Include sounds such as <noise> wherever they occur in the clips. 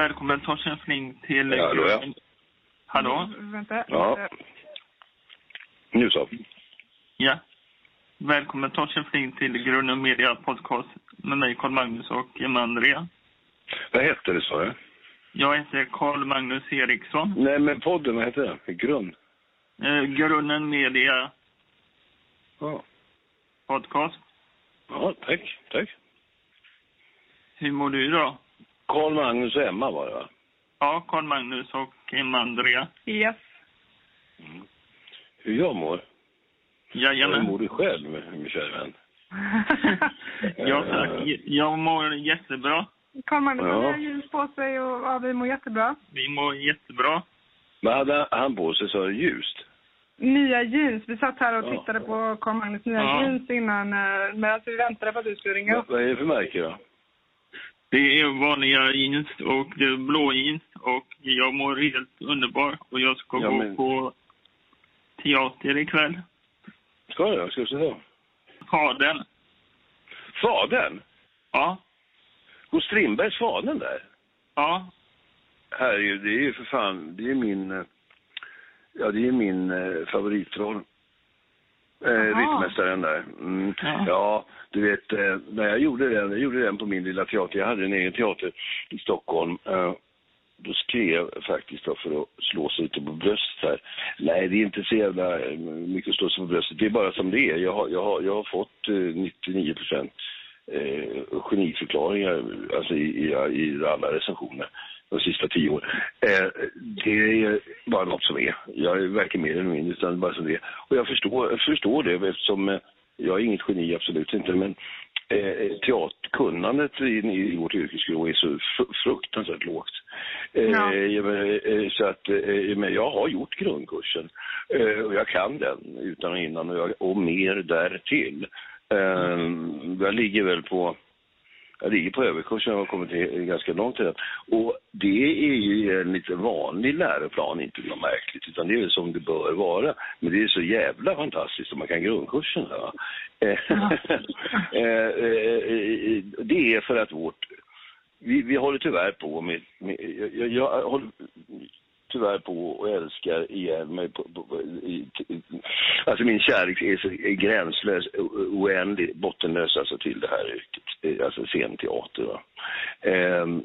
Välkommen Torsten Fling till... Ja, hallå, ja. Hallå? Vänta. Ja. vänta. Nu så. Ja. Välkommen Torsten Fling till Grunden Media Podcast med mig Carl Magnus och Emma Andrea. Vad hette det, sa du? Jag heter Carl Magnus Eriksson. Nej, men podden, vad heter den? Grund? Eh, Grunden Media Ja. Podcast. Ja, tack. Tack. Hur mår du idag? Karl Magnus och Emma var det, va? Ja, Carl Magnus och Emma Andrea. Yes. Hur jag mår? Hur Jajamän. mår du själv, min kära vän? <laughs> Ja, tack. Jag mår jättebra. Carl Magnus Ja. har ljus på sig och ja, vi mår jättebra. Vi mår jättebra. Vad hade han på sig, sa du? Ljust? Nya jeans. Vi satt här och Ja. tittade på Carl Magnus nya Ja. jeans innan, eh, medan vi väntade på att du skulle ringa upp. vad är det för märke då? Det är vanliga jeans och det är blå jeans och jag mår helt underbar och jag ska Ja, gå men- på teater ikväll. Ska du? Ska du se? Fadern. Fadern? Ja. Går Strindbergs Fadern där? Ja. Herregud, det är ju för fan, det är min, eh, ja det är min eh, favoritroll. Eh, Jaha. Rittmästaren där. Mm. Ja. Ja. du vet, eh, när jag gjorde den, jag gjorde den på min lilla teater, jag hade en egen teater i Stockholm. Eh, då skrev jag faktiskt då för att slå sig lite på bröstet här. Nej, det är inte så jävla eh, mycket att slå sig på bröstet. Det är bara som det är. Jag har, jag har, jag har fått eh, 99 procent eh, geniförklaringar alltså i, i, i alla recensioner de sista tio åren. Eh, det är bara något som är. Jag är varken mer eller mindre, utan bara som det är. Och jag förstår, jag förstår det eftersom eh, jag är inget geni, absolut inte, men eh, teaterkunnandet i, i vårt yrkesgrå är så fr- fruktansvärt lågt. Eh, Ja. jag, eh, så att, eh, men jag har gjort grundkursen eh, och jag kan den utan och innan och, jag, och mer därtill. Jag ligger väl på jag ligger på överkursen har kommit till- ganska långt redan. Och det är ju en lite vanlig läroplan, inte något märkligt, utan det är som det bör vara. Men det är så jävla fantastiskt om man kan grundkursen. Va? <laughs> Eh, eh, eh, det är för att vårt... Vi, vi håller tyvärr på med... med jag, jag håller tyvärr på och älskar ihjäl mig. På, på, på, i, alltså min kärlek är så är gränslös, oändlig, bottenlös alltså till det här yrket. Eh, Alltså scenteater. Va? Ehm,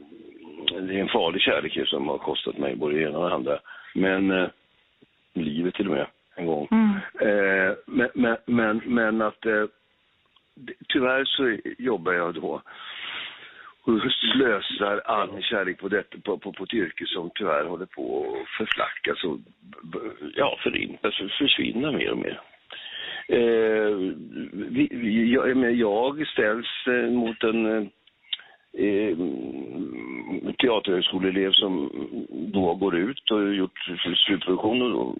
det är en farlig kärlek som har kostat mig både det ena och det andra. Men eh, livet till och med en gång. Mm. Eh, men, men, men, men att eh, tyvärr så jobbar jag då och slösar all min kärlek på, detta, på, på, på ett yrke som tyvärr håller på att förflackas och ja, förintas alltså, och försvinna mer och mer. Eh, vi, vi, jag, men jag ställs eh, mot en eh, eh, teaterhögskoleelev som då går ut och gjort slutproduktion och då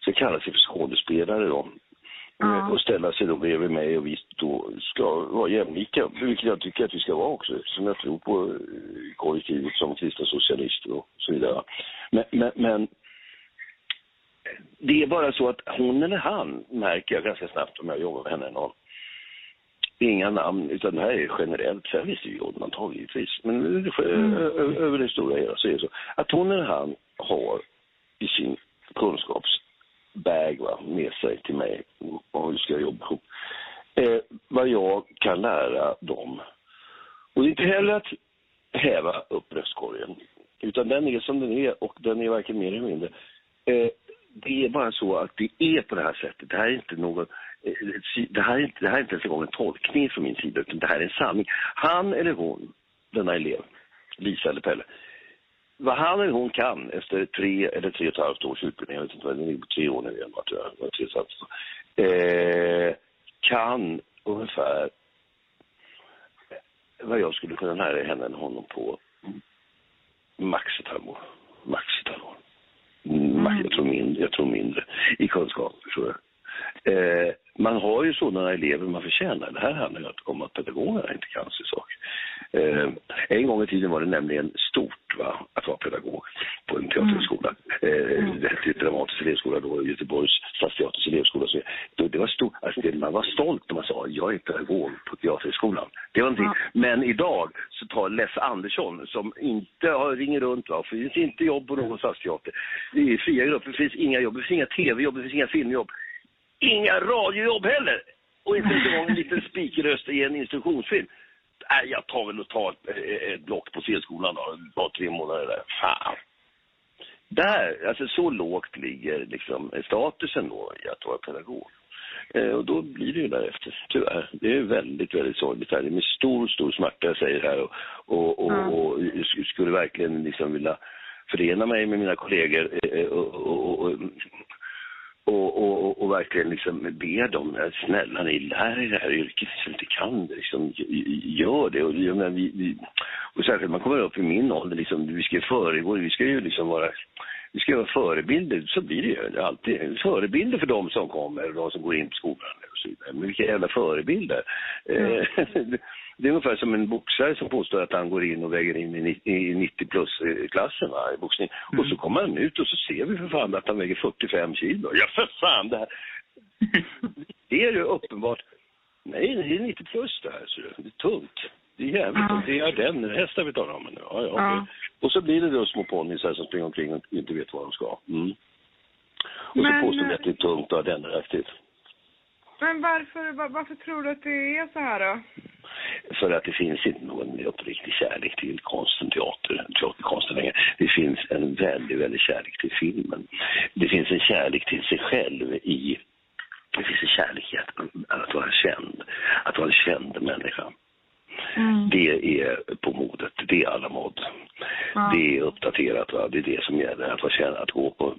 ska kalla sig för skådespelare då. Ja. Och ställa sig då bredvid mig och vi då ska vara jämlika, vilket jag tycker att vi ska vara också, eftersom jag tror på eh, kollektivet som kristna socialister och så vidare. Men, men, men det är bara så att hon eller han märker jag ganska snabbt om jag jobbar med henne någon. Inga namn, utan det här är generellt. Sen det ju undantag givetvis. Men Mm. över det stora hela så är det så. Att hon eller han har i sin bag va, med sig till mig om hur ska jag jobba ihop. Eh, vad jag kan lära dem. Och det är inte heller att häva upp röstkorgen. Utan den är som den är och den är varken mer eller mindre. Eh, det är bara så att det är på det här sättet. Det här är inte någon... eh, Det här är inte, det här är inte ens en gång en tolkning från min sida, utan det här är en sanning. Han eller hon, denna elev, Lisa eller Pelle, vad han eller hon kan efter tre eller tre och ett halvt års utbildning, jag vet inte vad det är, tre år nu igen, tre och eh, kan ungefär vad jag skulle kunna lära henne eller honom på max ett halvår. Max ett halvår. Mm. Jag, tror mindre, jag tror mindre i kunskap, förstår jag. Eh, man har ju sådana elever man förtjänar. Det här handlar ju om att pedagogerna inte kan sin sak. Eh, en gång i tiden var det nämligen stort va, att vara pedagog på en teaterskola. Eh, det hette Dramatisk elevskola då, Göteborgs stadsteaters elevskola. Så det, det var stort, alltså det, man var stolt när man sa jag är pedagog på teaterskolan. Det var någonting. Ja. Men idag så tar Les Andersson som inte har, ringer runt, va, för det finns inte jobb på någon stadsteater. Det är fria grupper, det finns inga jobb, det finns inga tv-jobb, det finns inga filmjobb. Inga radiojobb heller! Och inte en liten spikröst i en instruktionsfilm. Nej, jag tar väl och tar ett, ett block på C-skolan då, par, tre månader där. Fan! Där, alltså så lågt ligger liksom statusen då i att vara pedagog. Eh, och då blir det ju därefter, tyvärr. Det är väldigt, väldigt sorgligt här. Det är med stor, stor smärta jag säger här och, och, och, Ja. och skulle verkligen liksom vilja förena mig med mina kollegor eh, och, och, och, och, och, och, verkligen liksom be dem, eh, snälla ni lär er det här yrket som inte kan det, liksom, gör det. Och, jag menar, vi, vi, och särskilt man kommer upp i min ålder, liksom, vi ska föregå, vi ska ju liksom vara vi ska vara förebilder, så blir det ju alltid. Förebilder för de som kommer och de som går in på skolan och så vidare. Men vilka jävla förebilder. Eh, <laughs> Det är ungefär som en boxare som påstår att han går in och väger in i ni- i 90 plus-klassen va, i boxning. Och så kommer han ut och så ser vi för fan att han väger 45 kilo. Ja för fan det här. <laughs> Det är ju uppenbart. Nej, det är 90 plus det här. Så det är tungt. Det är jävligt Ja. Det är ardennerhästar vi talar om nu. Ja, ja. Ja. Och så blir det då små ponnyer som springer omkring och inte vet vad de ska. Mm. Och så Men- påstår vi att det är tungt och ardenneraktigt. Men varför, var- varför tror du att det är så här då? För att det finns inte någon uppriktig kärlek till konsten, teater, teaterkonsten längre. Det finns en väldigt, väldigt kärlek till filmen. Det finns en kärlek till sig själv i... Det finns en kärlek i att, att vara känd. Att vara en känd människa. Mm. Det är på modet. Det är alla mod. Ja. Det är uppdaterat. Va? Det är det som gäller. Att vara att gå på...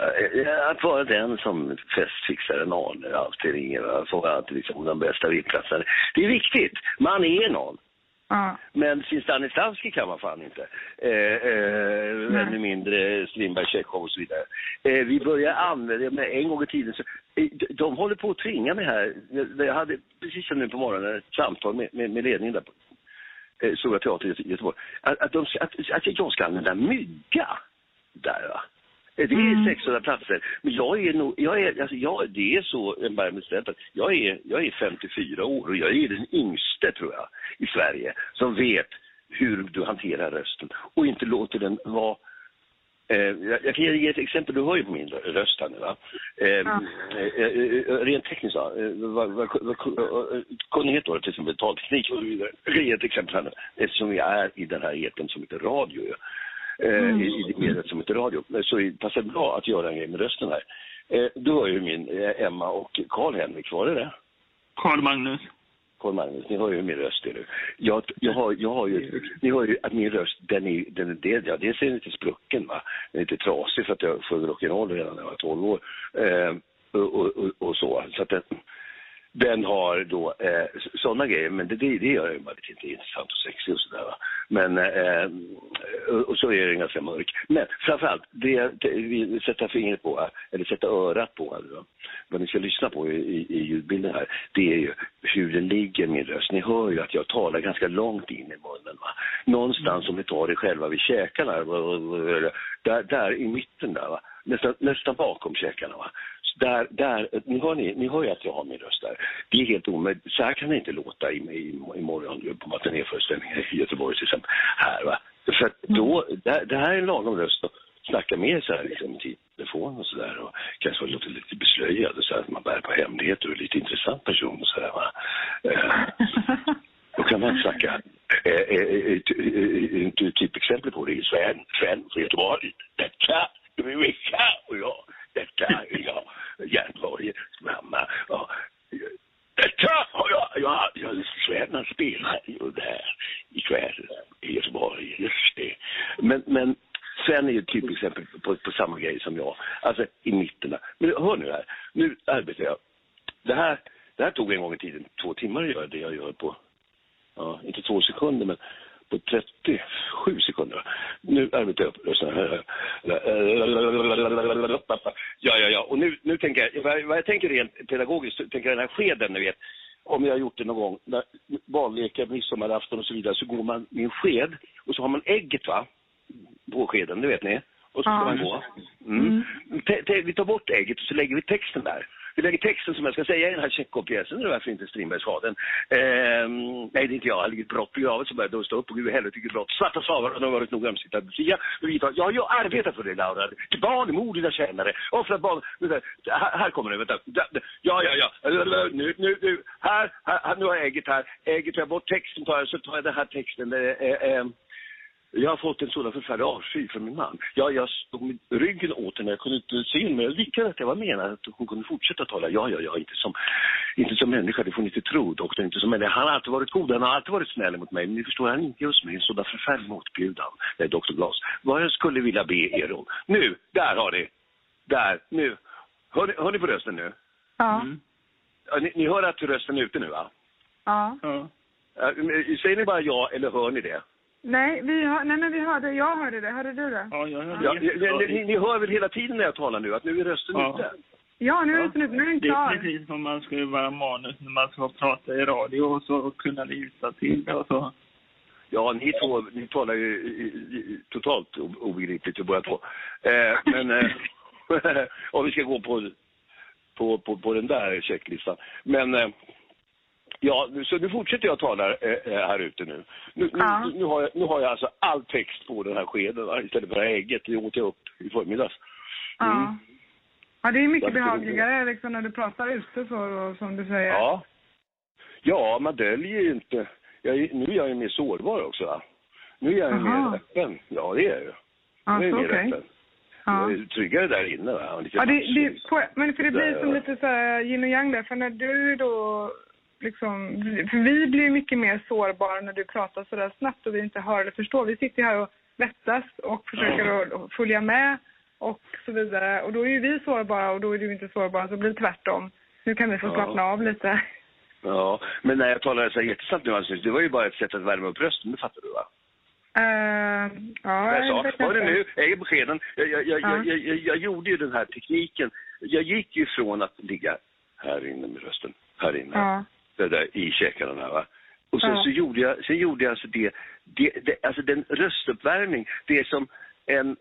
äh, Att vara den som festfixar en Arne alltid ringer. va? Får alltid liksom de bästa VIP-platserna. Det är viktigt. Man är någon. Ja. Men sin Stanislavski kan man fan inte. Eh, eh, ännu mindre Strindberg, Tjechov och så vidare. Eh, vi börjar använda det en gång i tiden. Så, eh, de, håller på att tvinga mig här. Jag, hade precis som nu på morgonen ett samtal med, med, med ledningen där på eh, Stora Teatern i Göteborg. Att, att, de, att, att jag ska använda mygga där va. Det är Mm. 600 platser. Men jag är nog, jag är, alltså jag, det är så jag är, jag är 54 år och jag är den yngste tror jag i Sverige som vet hur du hanterar rösten och inte låter den vara Eh, jag, kan ge ett exempel, du hör ju på min röst här nu va. Eh, Ja. eh, eh, rent tekniskt va, kunnighet då, till exempel talteknik och så vidare. Jag kan ge ett exempel här nu, eftersom vi är i den här etern som heter radio Mm. i, I det mediet som heter radio. Eh, Så det passar bra att göra en grej med rösten här. Eh, du hör ju min eh, Emma och Karl-Henrik, var det det? Karl Magnus. Karl Magnus, ni hör ju min röst. Är det. Jag, jag, har, jag har ju, ni hör ju att min röst, den är, den är del, ja, dels är den lite sprucken va. Den är lite trasig för att jag sjöng rock'n'roll redan när jag var 12 år. Eh, och, och, och, och så. Så att den, den har då eh, sådana grejer, men det, det, det gör den bara lite intressant och sexig och sådär va. Men, eh, och, så är den ganska mörk. Men framförallt, det, vi vill sätta fingret på, eller sätta örat på, då, vad ni ska lyssna på i, i, i ljudbilden här, det är ju hur det ligger min röst. Ni hör ju att jag talar ganska långt in i munnen. Va? Någonstans om ni tar det själva vid käkarna, där, där i mitten där, va? Nästan, nästan bakom käkarna. Va? Där, där, ni, hör ni, ni hör ju att jag har min röst där. Det är helt omöjligt. Så här kan det inte låta i, i, imorgon på matinéföreställningen i Göteborg till exempel. Här, va? För då, det, det här är en lagom röst att snacka med så här liksom, i telefon och sådär. Och kanske låter lite beslöjad och så här, att man bär på hemligheter och är lite intressant person och sådär. Va? Eh, då kan man snacka. Eh, eh, eh, eh, ett typexempel på det är Sven, Sven från Göteborg. Detta är min vecka och jag. Detta är jag. Järnborg, mamma. Ja. Detta har jag. jag, jag Sven han spelar ju där ikväll i Göteborg. Just det. Men, men Sven är ju ett typexempel på, på samma grej som jag. Alltså i mitten. där. Men hör nu här. Nu arbetar jag. Det här, det här tog en gång i tiden två timmar att göra det jag gör på ja, inte två sekunder, men på 37 sekunder. Nu arbetar jag upp rösten. Ja, ja, ja. Och nu, nu tänker jag, vad, vad jag tänker rent pedagogiskt, tänker jag den här skeden, ni vet. Om jag har gjort det någon gång, när barnlekar, midsommarafton och så vidare, så går man med en sked och så har man ägget va, på skeden, det vet ni. Och så ska Ja. man gå. Mm. Te- te- Vi tar bort ägget och så lägger vi texten där. Vi lägger texten som jag ska säga i den här Tjechov-pjäsen, det är varför inte Strindbergsfadern. Ehm, nej, det är inte jag. Han ligger brott brott graven, så börjar jag stå upp och gud i helvete vilket brott. Svarta slavar har varit nog ömsinta Lucia. Ja, jag arbetar för det Laura. Till barn, mor, dina tjänare. Offra barn. Vänta, Här, här kommer det, vänta. Ja, ja, ja. Nu, nu, nu. Här, här, nu har jag ägget här. Ägget, tar jag bort texten tar jag, så tar jag den här texten. Det är, eh, ehm, jag har fått en sådan förfärlig avsky från min man. Ja, jag stod med ryggen åt henne, jag kunde inte se henne, men jag vickade att jag var menad att hon kunde fortsätta tala. Ja, ja, ja, inte som, inte som människa, det får ni inte tro, doktorn, inte som människa. Han har alltid varit god, han har alltid varit snäll mot mig, men ni förstår, han är inte just mig en sådan förfärlig motbjudan. Nej, doktor Glas, vad jag skulle vilja be er om. Nu, där har ni! Där, nu. Hör ni, hör ni på rösten nu? Ja. Mm. Ni, ni hör att rösten är ute nu, va? ja. Ja. Ja, Säger ni bara ja, eller hör ni det? Nej, vi hör, nej, men vi hörde, jag hörde det. Hörde du det? Ja, jag hörde Ja, ni, ni, hör väl hela tiden när jag talar nu att nu är rösten Ja. ute? Ja, nu är Ja. det slut. Nu är den Det är klar. precis som man ska vara manus när man ska prata i radio och så kunna lita till det och så. Ja, ni två ni talar ju totalt obegripligt ju båda två. Eh, men eh, <laughs> om vi ska gå på, på, på, på den där checklistan. Men eh, ja, nu- så nu fortsätter jag tala eh, eh, här ute nu. Nu, nu, Ja. nu, har jag, nu har jag alltså all text på den här skeden va, istället för ägget. Det åt jag upp i förmiddags. Ja. Mm. Ja, det är mycket Varför det behagligare liksom när du pratar ute så, och, som du säger. Ja. Ja, man döljer ju inte. Jag, nu är jag ju mer sårbar också. Va? Nu är jag ju mer öppen. Ja, det är jag ju. Ja, nu är jag mer okej. öppen. Ja. Tryggare där inne. Va? Ja, det, det, på, men för det blir som ja. lite så här yin och yang där, för när du då liksom, för vi blir mycket mer sårbara när du pratar så där snabbt och vi inte hör eller förstår. Vi sitter här och vettas och försöker att följa med och så vidare. Och då är ju vi sårbara och då är du inte sårbar, så blir det tvärtom. Nu kan vi få Ja. slappna av lite. Ja, men när jag talade så här jättesnabbt nu alldeles det var ju bara ett sätt att värma upp rösten, det fattar du va? Uh, ja, jag sa, var det nu? Jag är beskeden. Jag, jag, jag, Ja. jag, jag, jag gjorde ju den här tekniken. Jag gick ju från att ligga här inne med rösten, här inne. Ja. Det där i käkarna va. Och sen Ja. så gjorde jag, sen gjorde jag alltså det, det, det, alltså den röstuppvärmning, det som en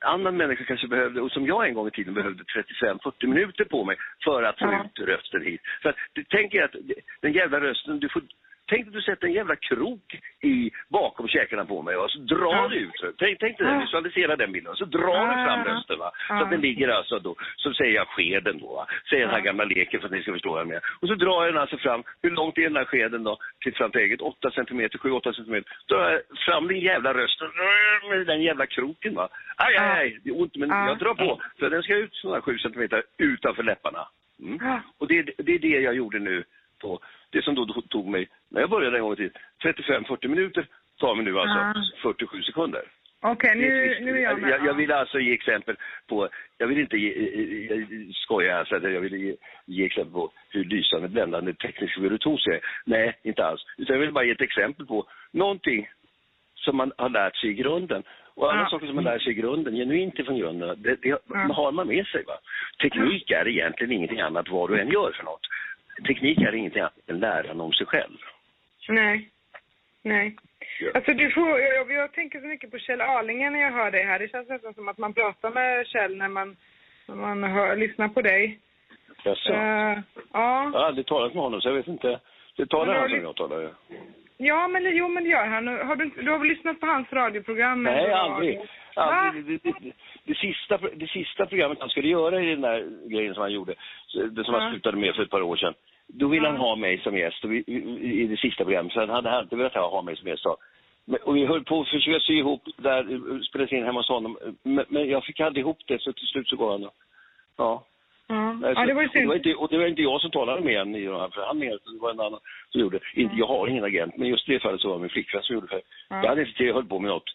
annan människa kanske behövde, och som jag en gång i tiden behövde 35-40 minuter på mig för att få Ja. ut rösten hit. Så att, tänk er att den jävla rösten, du får Tänk att du sätter en jävla krok i, bakom käkarna på mig och så drar du ut. Tänk, tänk dig det, Ja. visualisera den bilden. Så drar du fram Ja. rösten va. Så att den ligger alltså då, så säger jag skeden då va. Säger den här gamla leken för att ni ska förstå vad jag menar. Och så drar jag den alltså fram, hur långt är den här skeden då? Till fram till ägget? 8 centimeter, 7-8 centimeter. Drar jag fram din jävla röst med den jävla kroken va. Aj, aj, aj, det är ont men Ja. jag drar på. För den ska ut sådana 7 centimeter utanför läpparna. Mm. Och det, det är det jag gjorde nu på, det som då tog mig, när jag började en gång i tiden, 35-40 minuter tar mig nu alltså Ja. 47 sekunder. Okej, är nu, nu är jag med. jag, jag vill alltså ge exempel på, jag vill inte ge, eh, eh, skoja alltså, jag vill ge, ge exempel på hur lysande bländande teknisk virtuos är. Nej, inte alls. Utan jag vill bara ge ett exempel på någonting som man har lärt sig i grunden. Och alla Ja. saker som man lär sig i grunden, genuint ifrån grunden, det, det Ja. har man med sig. Va? Teknik är egentligen ingenting annat vad du än gör för något. Teknik är ingenting annat än läran om sig själv. Nej. Nej. Ja. Alltså du får, jag, jag tänker så mycket på Kjell Arlinge när jag hör dig här. Det känns nästan som att man pratar med Kjell när man, när man hör, lyssnar på dig. Jaså? Jag ja. har aldrig talat med honom så jag vet inte. Det talar han som jag talar. ja. Ja, men, jo, men det gör han. Har du, du har väl lyssnat på hans radioprogram? Nej, eller aldrig. aldrig. Det, det, det, det, sista, det sista programmet han skulle göra i den där grejen som han gjorde, det som Ja. han slutade med för ett par år sedan, då ville han ha mig som gäst vi, i, det sista programmet. Så han hade alltid velat ha ha mig som gäst. så. Men, och vi höll på att försöka sy ihop där, eh, spelades in hemma hos honom. Men, men jag fick aldrig ihop det så till slut så går han. Ja. Ja, Nej, ja det var och det var inte, och det var inte jag som talade med honom i de här förhandlingarna, utan det var en annan som gjorde. Inte, jag har ingen agent, men just i det fallet så var det min flickvän som gjorde det. Ja. Jag hade inte jag höll på med något.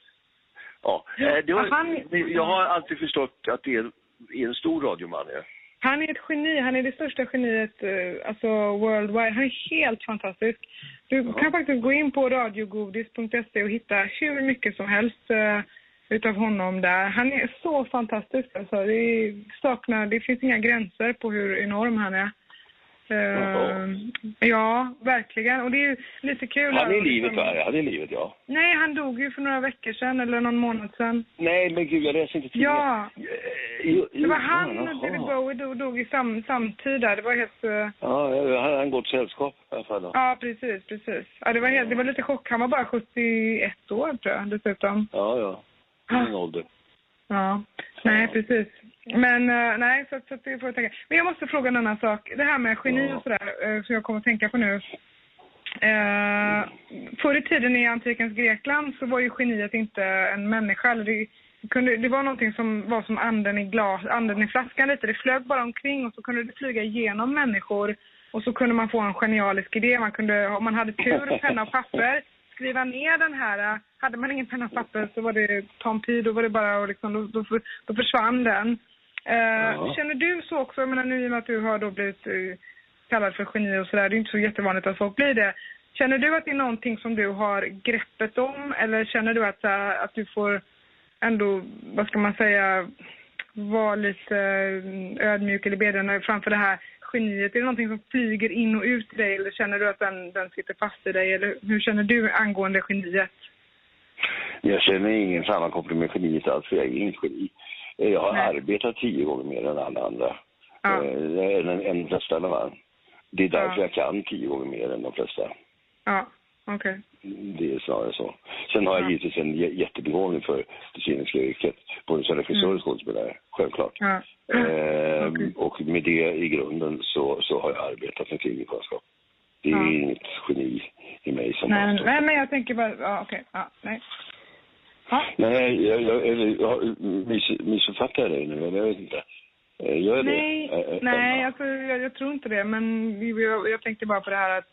Ja, Ja, eh, var, han- jag har alltid förstått att det är, är en stor radioman. Ja. Han är ett geni. Han är det största geniet eh, alltså worldwide. Han är helt fantastisk. Du Ja. kan faktiskt gå in på radiogodis.se och hitta hur mycket som helst eh, utav honom där. Han är så fantastisk. Alltså. Det, saknar, det finns inga gränser på hur enorm han är. Jaha. ja, verkligen. Och det är ju lite kul. Han är i livet va? Han är i livet ja. Nej, han dog ju för några veckor sedan eller någon månad sedan. Nej men gud jag läser inte tidningen. Ja, Eh, jo, det var jo, han och David Bowie dog, dog i sam, samtid där. Det var helt... eh, Ja, han har en gott sällskap i alla fall. då. Ja, precis, precis. Ja, det var, helt, det var lite chock. Han var bara 71 år tror jag dessutom. Ja, ja. Min ålder. Ja, nej precis. Men eh, nej, så, så det får jag tänka. Men jag måste fråga en annan sak. Det här med geni och sådär, eh, som jag kommer att tänka på nu. Uh, förr i tiden i antikens Grekland så var ju geniet inte en människa. Eller det, kunde, det var någonting som var som anden i, glas, anden i flaskan lite. Det flög bara omkring och så kunde det flyga igenom människor. Och så kunde man få en genialisk idé. Man kunde, om man hade tur, penna och papper, skriva ner den här. eh, Hade man ingen penna och papper så var det ta. Då var det bara att liksom, då, då, då försvann den. Eh, Ja. Känner du så också? Jag menar nu i och med att du har då blivit eh, kallad för geni och sådär. Det är inte så jättevanligt att folk blir det. Känner du att det är någonting som du har greppet om? Eller känner du att, att du får ändå, vad ska man säga, vara lite ödmjuk eller bedjande framför det här geniet? Är det någonting som flyger in och ut i dig eller känner du att den, den sitter fast i dig? Eller hur känner du angående geniet? Jag känner ingen sammankoppling med geniet alls, för jag är inget geni. Jag har Nej. arbetat tio gånger mer än alla andra. Ja. Eh, Än, de flesta. Det är därför Ja. jag kan tio gånger mer än de flesta. Ja, okej. Det är snarare så. Sen har jag Ja. givetvis en jä- jättebegåvning för det sceniska yrket. Både som regissör Mm. och skådespelare, självklart. Ja. Eh, Okej. Och med det i grunden så, så har jag arbetat med filmkunskap. Det är Ja. inget geni i mig som Nej, har nej, men jag tänker bara, ja okej, ja, nej. Ja, Nej, jag, jag, eller, jag miss, missuppfattar jag dig nu? eller Jag vet inte. Eh, Gör jag nej, det? Eh, eh, nej Emma? alltså, jag, jag tror inte det. Men jag, jag tänkte bara på det här att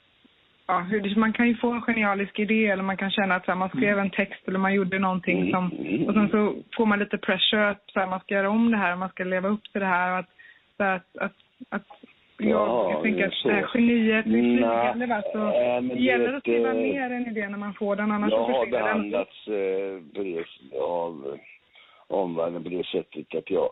ja, det- man kan ju få en genialisk idé eller man kan känna att här, man skrev en text eller man gjorde någonting som... Och sen så får man lite pressure att så här, man ska göra om det här och man ska leva upp till det här. Och att, så här, att, att, att jag, Ja, jag tänker det att det här geniet är Nej, flygande va, så äh, det gäller vet, att skriva eh, ner en idé när man får den annars Jag så har försvinner den. behandlats eh, på det, av eh, omvärlden på det sättet att jag...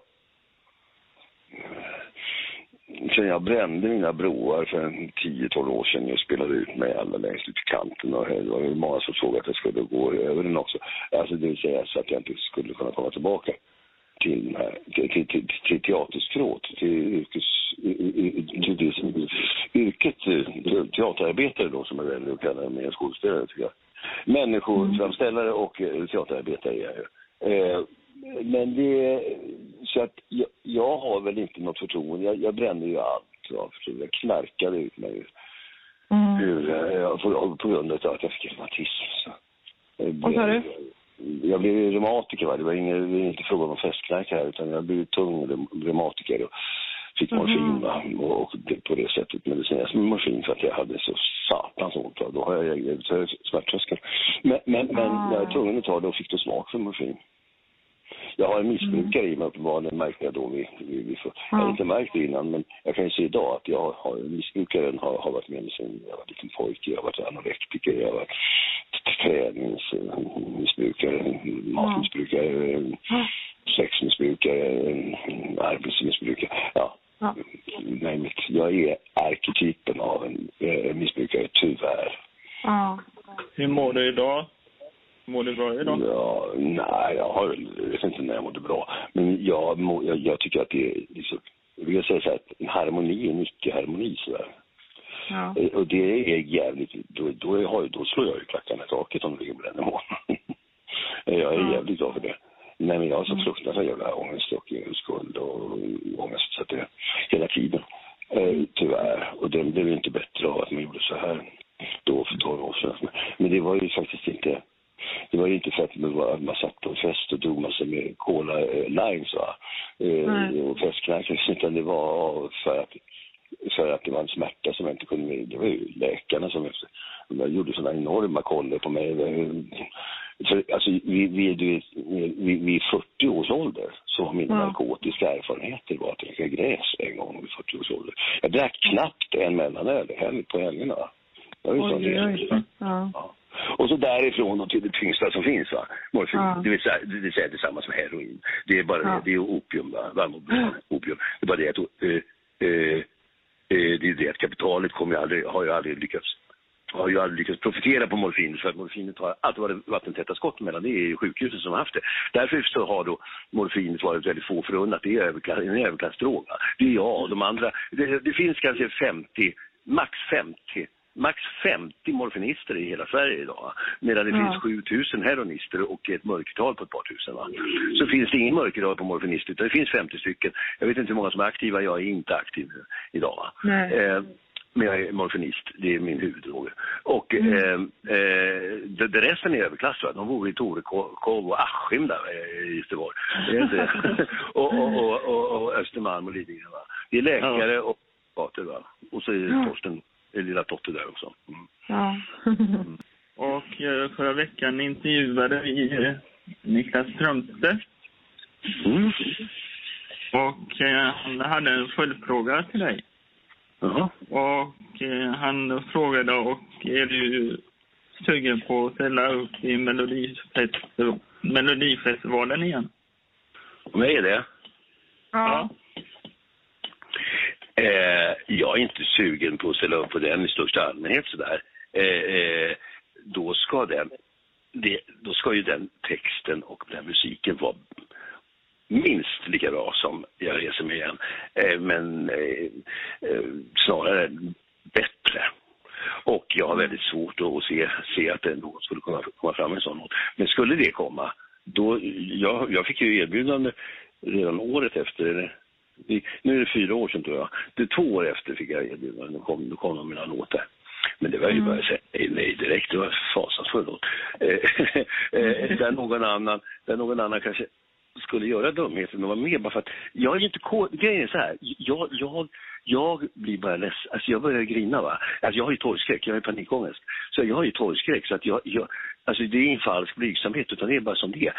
Sen jag brände mina broar för 10-12 år sedan och spelade ut mig allra längst ut i kanten och det var många som såg att jag skulle gå över den också. Alltså det vill säga så att jag inte skulle kunna komma tillbaka till, den här, till, till, till, till till yrkes, till det som, yrket eh, teaterarbetare då som jag väljer att kalla mig, skådespelare tycker jag. Människoframställare och eh, teaterarbetare är jag ju. Eh, men det, så att jag, jag har väl inte något förtroende. Jag, jag brände ju allt. Jag, jag knarkade ut mig Mm. ur, eh, på, på grund av att jag fick reumatism. Jag Vad sa du? Jag blev reumatiker. Va? Det var ingen, inte fråga om festknark här, utan jag blev tung reum- reumatiker och fick morfin va? och, och det, på det sättet medicinerades med morfin för att jag hade så satans ont. Då har jag jag smärttröskeln. Men, men, men Ah. när jag var tvungen att ta det och fick då smak för morfin. Jag har en missbrukare i mig uppenbarligen, märkte jag då. Vi, vi, vi får, Jag Ja. hade inte märkt det innan, men jag kan ju se idag att jag har, missbrukaren har, har varit med mig sen jag var liten pojke. Jag har varit anorektiker, jag har varit träningsmissbrukare, matmissbrukare, Ja. sexmissbrukare, arbetsmissbrukare. Ja, Ja. nej, mitt, jag är arketypen av en eh, missbrukare, tyvärr. Ja. Hur mår du idag? Idag? Ja, nej, jag har jag vet inte när jag mådde bra. Men jag, jag, jag tycker att det är liksom, jag vill säga så här, att en harmoni är en icke-harmoni. Ja. Eh, Och det är jävligt, då, då, har- då slår jag ju klackarna i taket om det ligger på den nivån. jag är Ja. jävligt glad för det. Nej men jag har så Mm. fruktansvärd jävla ångest och skuld och ångest så att det, hela tiden. Eh, tyvärr. Och den blev ju inte bättre av att man gjorde så här då för 12 år sedan. Men det var ju faktiskt inte det var ju inte för att man, var, man satt på en fest och drog massor med cola eh, limes va? Eh, Nej. och festknarkade, utan det var för att, för att det var en smärta som jag inte kunde, det var ju läkarna som på mig. för, alltså, vi, vi, du, vi, vi 40 års ålder så har mina Ja. narkotiska erfarenheter var att dricka gräs en gång vid 40 års ålder. Jag drack knappt en mellanöl helg på helgerna. Jag är Oj, oj, oj. Ja. Ja. Och så därifrån och till det tyngsta som finns, va? morfin. Ja. Det, vill säga, det vill säga tillsammans med heroin. Det är bara Ja. det, det är opium, va? Varmopium. opium. Det är bara det att, eh, eh, eh, det är det att kapitalet kommer aldrig, har ju aldrig lyckats har ju aldrig lyckats profitera på morfin för att morfinet har alltid varit vattentäta skott mellan. Det är ju sjukhusen som har haft det. Därför så har då morfinet varit väldigt få förunnat. Det är överklass, en överklassdrog. Det är jag och de andra. Det, det finns kanske 50, max 50 Max 50 morfinister i hela Sverige idag. Medan det Ja. finns 7000 heroinister och ett mörkertal på ett par tusen. Va? Så finns det ingen mörkertal på morfinister utan det finns 50 stycken. Jag vet inte hur många som är aktiva. Jag är inte aktiv idag. Eh, men jag är morfinist, det är min huvuddrog. Och Mm. eh, eh, det, det resten är överklass, va? de bor i Torekov och Askim där eh, i Göteborg. <laughs> Och, och, och, och, och Östermalm och Lidingö. Va? Det är läkare och gator, va? Och så är det Ja. Torsten, är lilla Totte där också. Mm. Ja. Och eh, förra veckan intervjuade vi eh, Niklas Strömstedt. Mm. Och eh, han hade en följdfråga till dig. Jaha. Och eh, han frågade och är du sugen på att ställa upp i Melodifest- Melodifestivalen igen? Om jag är det? Ja. Eh, jag är inte sugen på att ställa upp på den i största allmänhet sådär. Eh, eh, då ska den, det, då ska ju den texten och den musiken vara minst lika bra som Jag reser mig igen. Eh, men eh, eh, snarare bättre. Och jag har väldigt svårt att se, se att det något skulle kunna komma fram en sån låt. Men skulle det komma, då, jag, jag fick ju erbjudande redan året efter, eller nu är det fyra år sedan tror jag. Det är två år efter fick jag erbjudande, då kom, då kom de mina låtar. Men det var ju Mm. bara säga nej, direkt, det var fasansfull låt. Eh, <laughs> eh, där, någon annan, där någon annan kanske skulle göra dumheten och vara med bara för att jag är ju inte grejen är så här, jag, jag, jag blir bara ledsen, alltså jag börjar grina va. Alltså jag har ju torgskräck, jag har ju panikångest. Så jag har ju torgskräck så att jag, jag alltså det är ingen falsk blygsamhet utan det är bara som det är.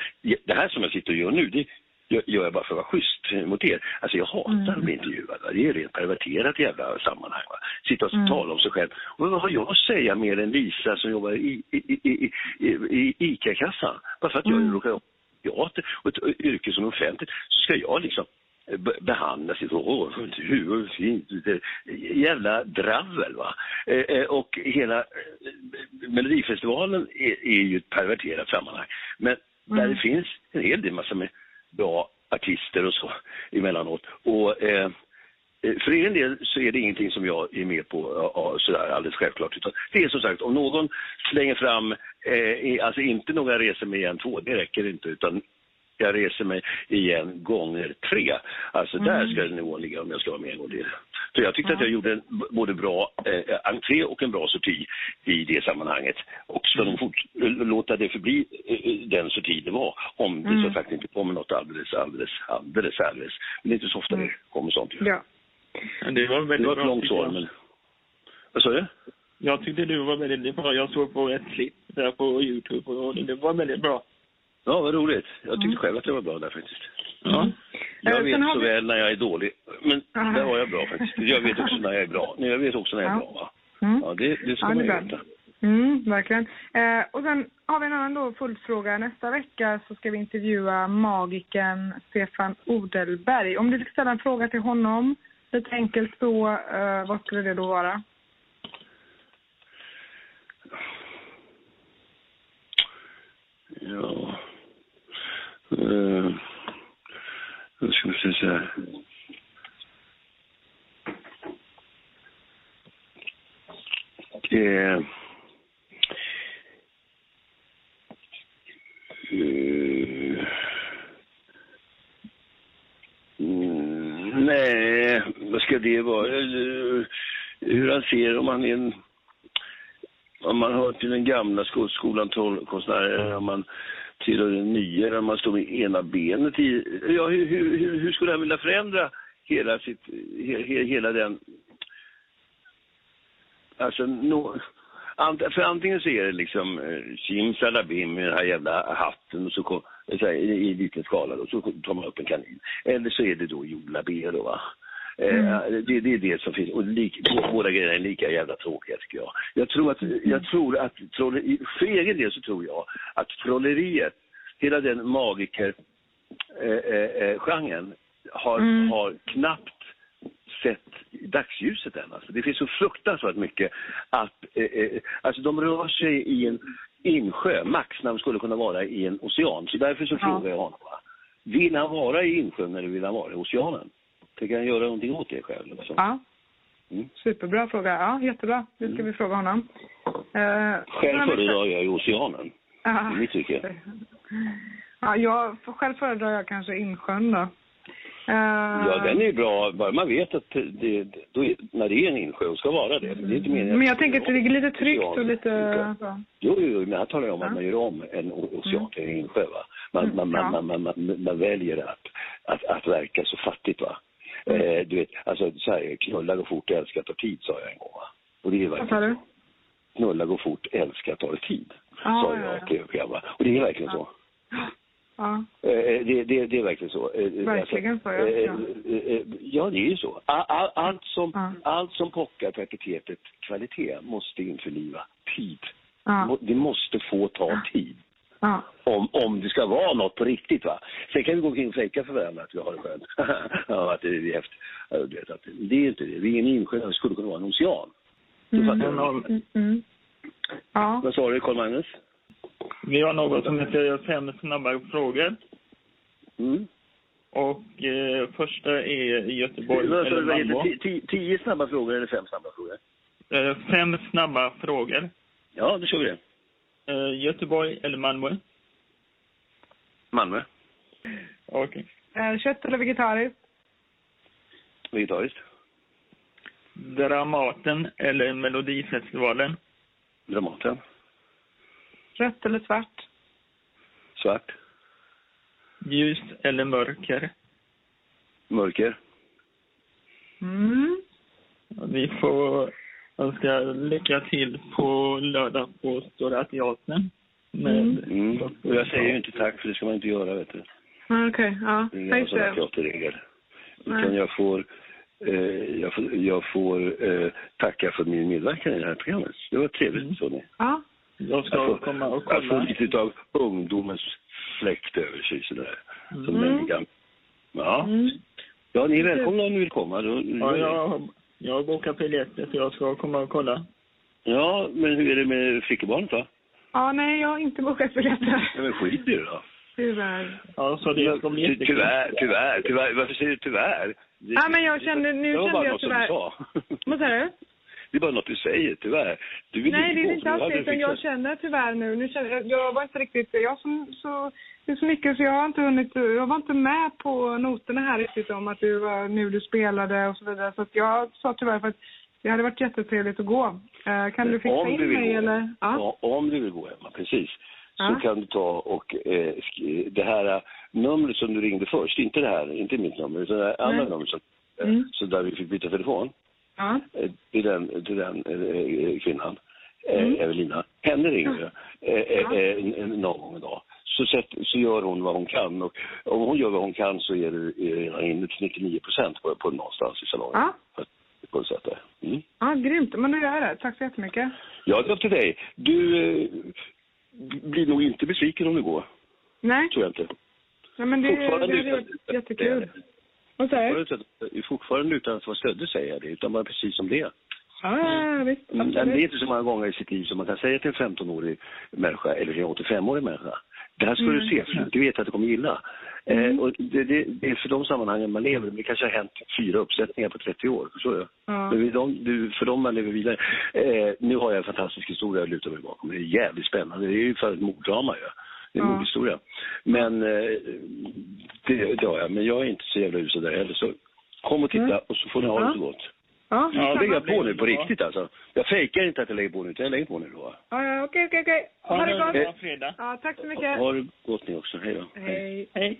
Det här som jag sitter och gör nu, det gör jag bara för att vara schysst mot er. Alltså jag hatar Mm. att bli intervjuad. Va? Det är rent perverterat jävla sammanhang. Va? Sitta och Mm. tala om sig själv. Och vad har jag att säga mer än Lisa som jobbar i, i, i, i, i, i ICA-kassan? Bara för att jag Mm. råkar teater och ett yrke som offentligt så ska jag liksom be- behandlas i åh, hur fint, jävla dravel va. Eh, eh, och hela eh, Melodifestivalen är, är ju ett perverterat sammanhang. Men där Mm. det finns en hel del massa med bra artister och så emellanåt. Och Eh, För egen del så är det ingenting som jag är med på sådär alldeles självklart. Utan det är som sagt, om någon slänger fram, eh, alltså inte några resor med igen två, det räcker inte. Utan jag reser mig igen gånger tre. Alltså där ska nivån ligga om jag ska vara med en gång till. För jag tyckte att jag gjorde en både bra eh, entré och en bra sorti i det sammanhanget. Och ska de fort, låta det förbli eh, den sorti det var. Om det Mm. så faktiskt inte kommer något alldeles, alldeles, alldeles, alldeles. Men det är inte så ofta Mm. det kommer sånt. Ja. Det var Det väldigt var ett bra. långt svar, jag. men... Vad sa du? Jag tyckte du var väldigt bra. Jag såg på ett klipp där på Youtube och det var väldigt bra. Ja, vad roligt. Jag tyckte Mm. själv att det var bra där faktiskt. Ja. Jag Eh, vet så vi- väl när jag är dålig. Men Aha. där var jag bra faktiskt. Jag vet också när jag är bra. Nej, jag vet också när jag är Ja. bra, va? Mm. Ja, det, det ska Ja, man det ju är veta. bra. Mm, verkligen. Eh, och sen har vi en annan då följdfråga. Nästa vecka så ska vi intervjua magiken Stefan Odelberg. Om du fick ställa en fråga till honom, lite enkelt så, eh, vad skulle det då vara? Ja. Uh, nu ska vi se så här. Eh, eh, mm, nej, vad ska det vara? Eh, hur han ser om han är en om man hör till den gamla skolan trollkonstnärer eller om man tillhör den nya eller om man står med ena benet i. Ja, hur, hur, hur- skulle han vilja förändra hela, sitt, he, hela den... Alltså, no, ant- för antingen så är det liksom eh, simsalabim med den här jävla hatten och så kom, så här, i, i liten skala då, så tar man upp en kanin. Eller så är det då Joe Labero, va. Eh, det, det är det som finns. Och lik, båda grejerna är lika jävla tråkiga tycker jag. Jag tror att, jag tror att trolleri, för egen del så tror jag att trolleriet, hela den magiker eh, eh, eh, har, Mm. har knappt sett dagsljuset än. Alltså. Det finns så fruktansvärt mycket att, eh, eh, alltså de rör sig i en insjö, maxnamn skulle kunna vara i en ocean. Så därför så Ja. frågar jag honom. Va? Vill han vara i insjön eller vill han vara i oceanen? Tänker han göra någonting åt det själv? Så? Ja. Mm. Superbra fråga. Ja, jättebra. Det ska vi fråga honom. Uh, Själv föredrar jag i oceanen, Ja. i mitt tycke. Ja, jag, själv föredrar jag kanske insjön då. Eh, Ja, den är bra, bara man vet att det, då är, när det är en insjö och ska vara det. det är inte meningen Men jag tänker att det ligger lite tryggt och lite... Jo, jo, men här talar jag om att man gör om en ocean till en insjö. Man, Mm, man, man, ja. man, man, man, man väljer att, att, att verka så fattigt. Va? Eh, du vet, alltså så här, knulla går fort, älska tar tid, sa jag en gång. Va? Och det är Vad sa verkligen du? knulla går fort, älska tar tid, Ja, sa ja, jag ja. va? Och det är verkligen så. Ja. Eh, det, det, det är verkligen så. Eh, Verkligen så, ja. eh, Ja. eh, eh, Ja, det är ju så. All, all, allt, som, Ja. allt som pockar på epitetet kvalitet måste införliva tid. Ja. Det måste få ta tid. Ja. Om, om det ska vara något på riktigt. va. Sen kan vi gå omkring och fejka för varandra att vi har det skönt. <laughs> ja, att det är häftigt. Att det är inte det. Vi är en insjö, det skulle kunna vara en ocean. Mm. Mm. Mm. Ja. Vad sa du, Carl-Magnus? Vi har något som heter fem snabba frågor. Mm. Och eh, första är Göteborg eller du, vad heter Malmö. det? Ti- ti- Tio snabba frågor eller fem snabba frågor? Eh, fem snabba frågor. Ja, då kör vi det. Eh, Göteborg eller Malmö? Malmö. Okej. Eh, kött eller vegetariskt? Vegetariskt. Dramaten eller Melodifestivalen? Dramaten. Rött eller svart? Svart. Ljus eller mörker? Mörker. Mm. Vi får önska lycka till på lördag på Stora Teatern. Mm. Och jag säger ju inte tack, för det ska man inte göra, vet du. Okej, ja. Det är Ja, inga just sådana det. teaterregler. Nej. Utan jag får, eh, jag får, jag får eh, tacka för min medverkan i det här programmet. Det var trevligt, Mm. så ni. Jag Ja. Jag ska får, komma och jag får kolla. lite av ungdomens fläkt över sig sådär. Som Mm. den gamla. Ja. Mm. ja, ni är välkomna om ni vill komma. Då, Ja, jag, jag har bokat biljetter så jag ska komma och kolla. ja, men hur är det med flickebarnet då? Ja, nej, jag har inte bokat biljetter. Ja, men skit i det då. Tyvärr. Ja, så det ska bli jättekul. Tyvärr, tyvärr, tyvärr. Varför säger du tyvärr? Det, Ja, men jag kände, nu det var kände bara jag något som tyvärr... du sa. Vad sa du? Det är bara något du säger, tyvärr. Du vill Nej, det är inte alls det. jag känner tyvärr nu. nu känner, jag, jag var inte riktigt... Jag som, så, det är så mycket så jag har inte hunnit... Jag var inte med på noterna här riktigt om att du var nu du spelade och så vidare. Så jag sa tyvärr för att det hade varit jättetrevligt att gå. Eh, kan du fixa in du mig eller? Ja. Ja, om du vill gå hemma, precis. Så Ja. kan du ta och eh, det här eh, numret som du ringde först, inte det här, inte mitt nummer, utan det andra numret som, eh, Mm. så där vi fick byta telefon. Ja. till den, till den eh, kvinnan, eh, Mm. Evelina. Henne ringer jag eh, någon gång idag. Så, sätt, så gör hon vad hon kan och om hon gör vad hon kan så är det är redan inne till 99 procent på, på någonstans i salongen. Ja. På det sättet. Mm. ja, grymt. Men nu gör det. Tack så jättemycket. Ja, det är upp till dig. Du eh, blir nog inte besviken om du går. Nej, Tror jag inte. Nej men det, det hade utan- varit jättekul. Vad säger du? Fortfarande- utan att vara stöddig säger jag det, utan bara precis som det är. Ja, ja, visst. Mm, Det är inte så många gånger i sitt liv som man kan säga till en 15-årig människa eller en 85-årig människa. Det här ska du Mm. se, för du vet att du kommer gilla. Mm. Eh, och det, det, det är för de sammanhangen man lever. Det kanske har hänt fyra uppsättningar på 30 år. Förstår du? Ja. Men de, du, för dem man lever vidare. Eh, nu har jag en fantastisk historia att luta mig bakom. Det är jävligt spännande. Det är ju för ett morddrama ju. Det är en Ja. mordhistoria. Men eh, det, det har jag. Men jag är inte så jävla usel där heller. Så kom och titta Mm. och så får ni ha Ja. det så gott. Ja, Ja, Jag det lägger på nu på riktigt alltså. Jag fejkar inte att jag lägger på nu, utan jag lägger på nu då. ja, ja, okej, okej, okej. Ha Ha det gott. bra fredag. Ja, tack så mycket. Ha det gott ni också. Hej då. Hej. Hej.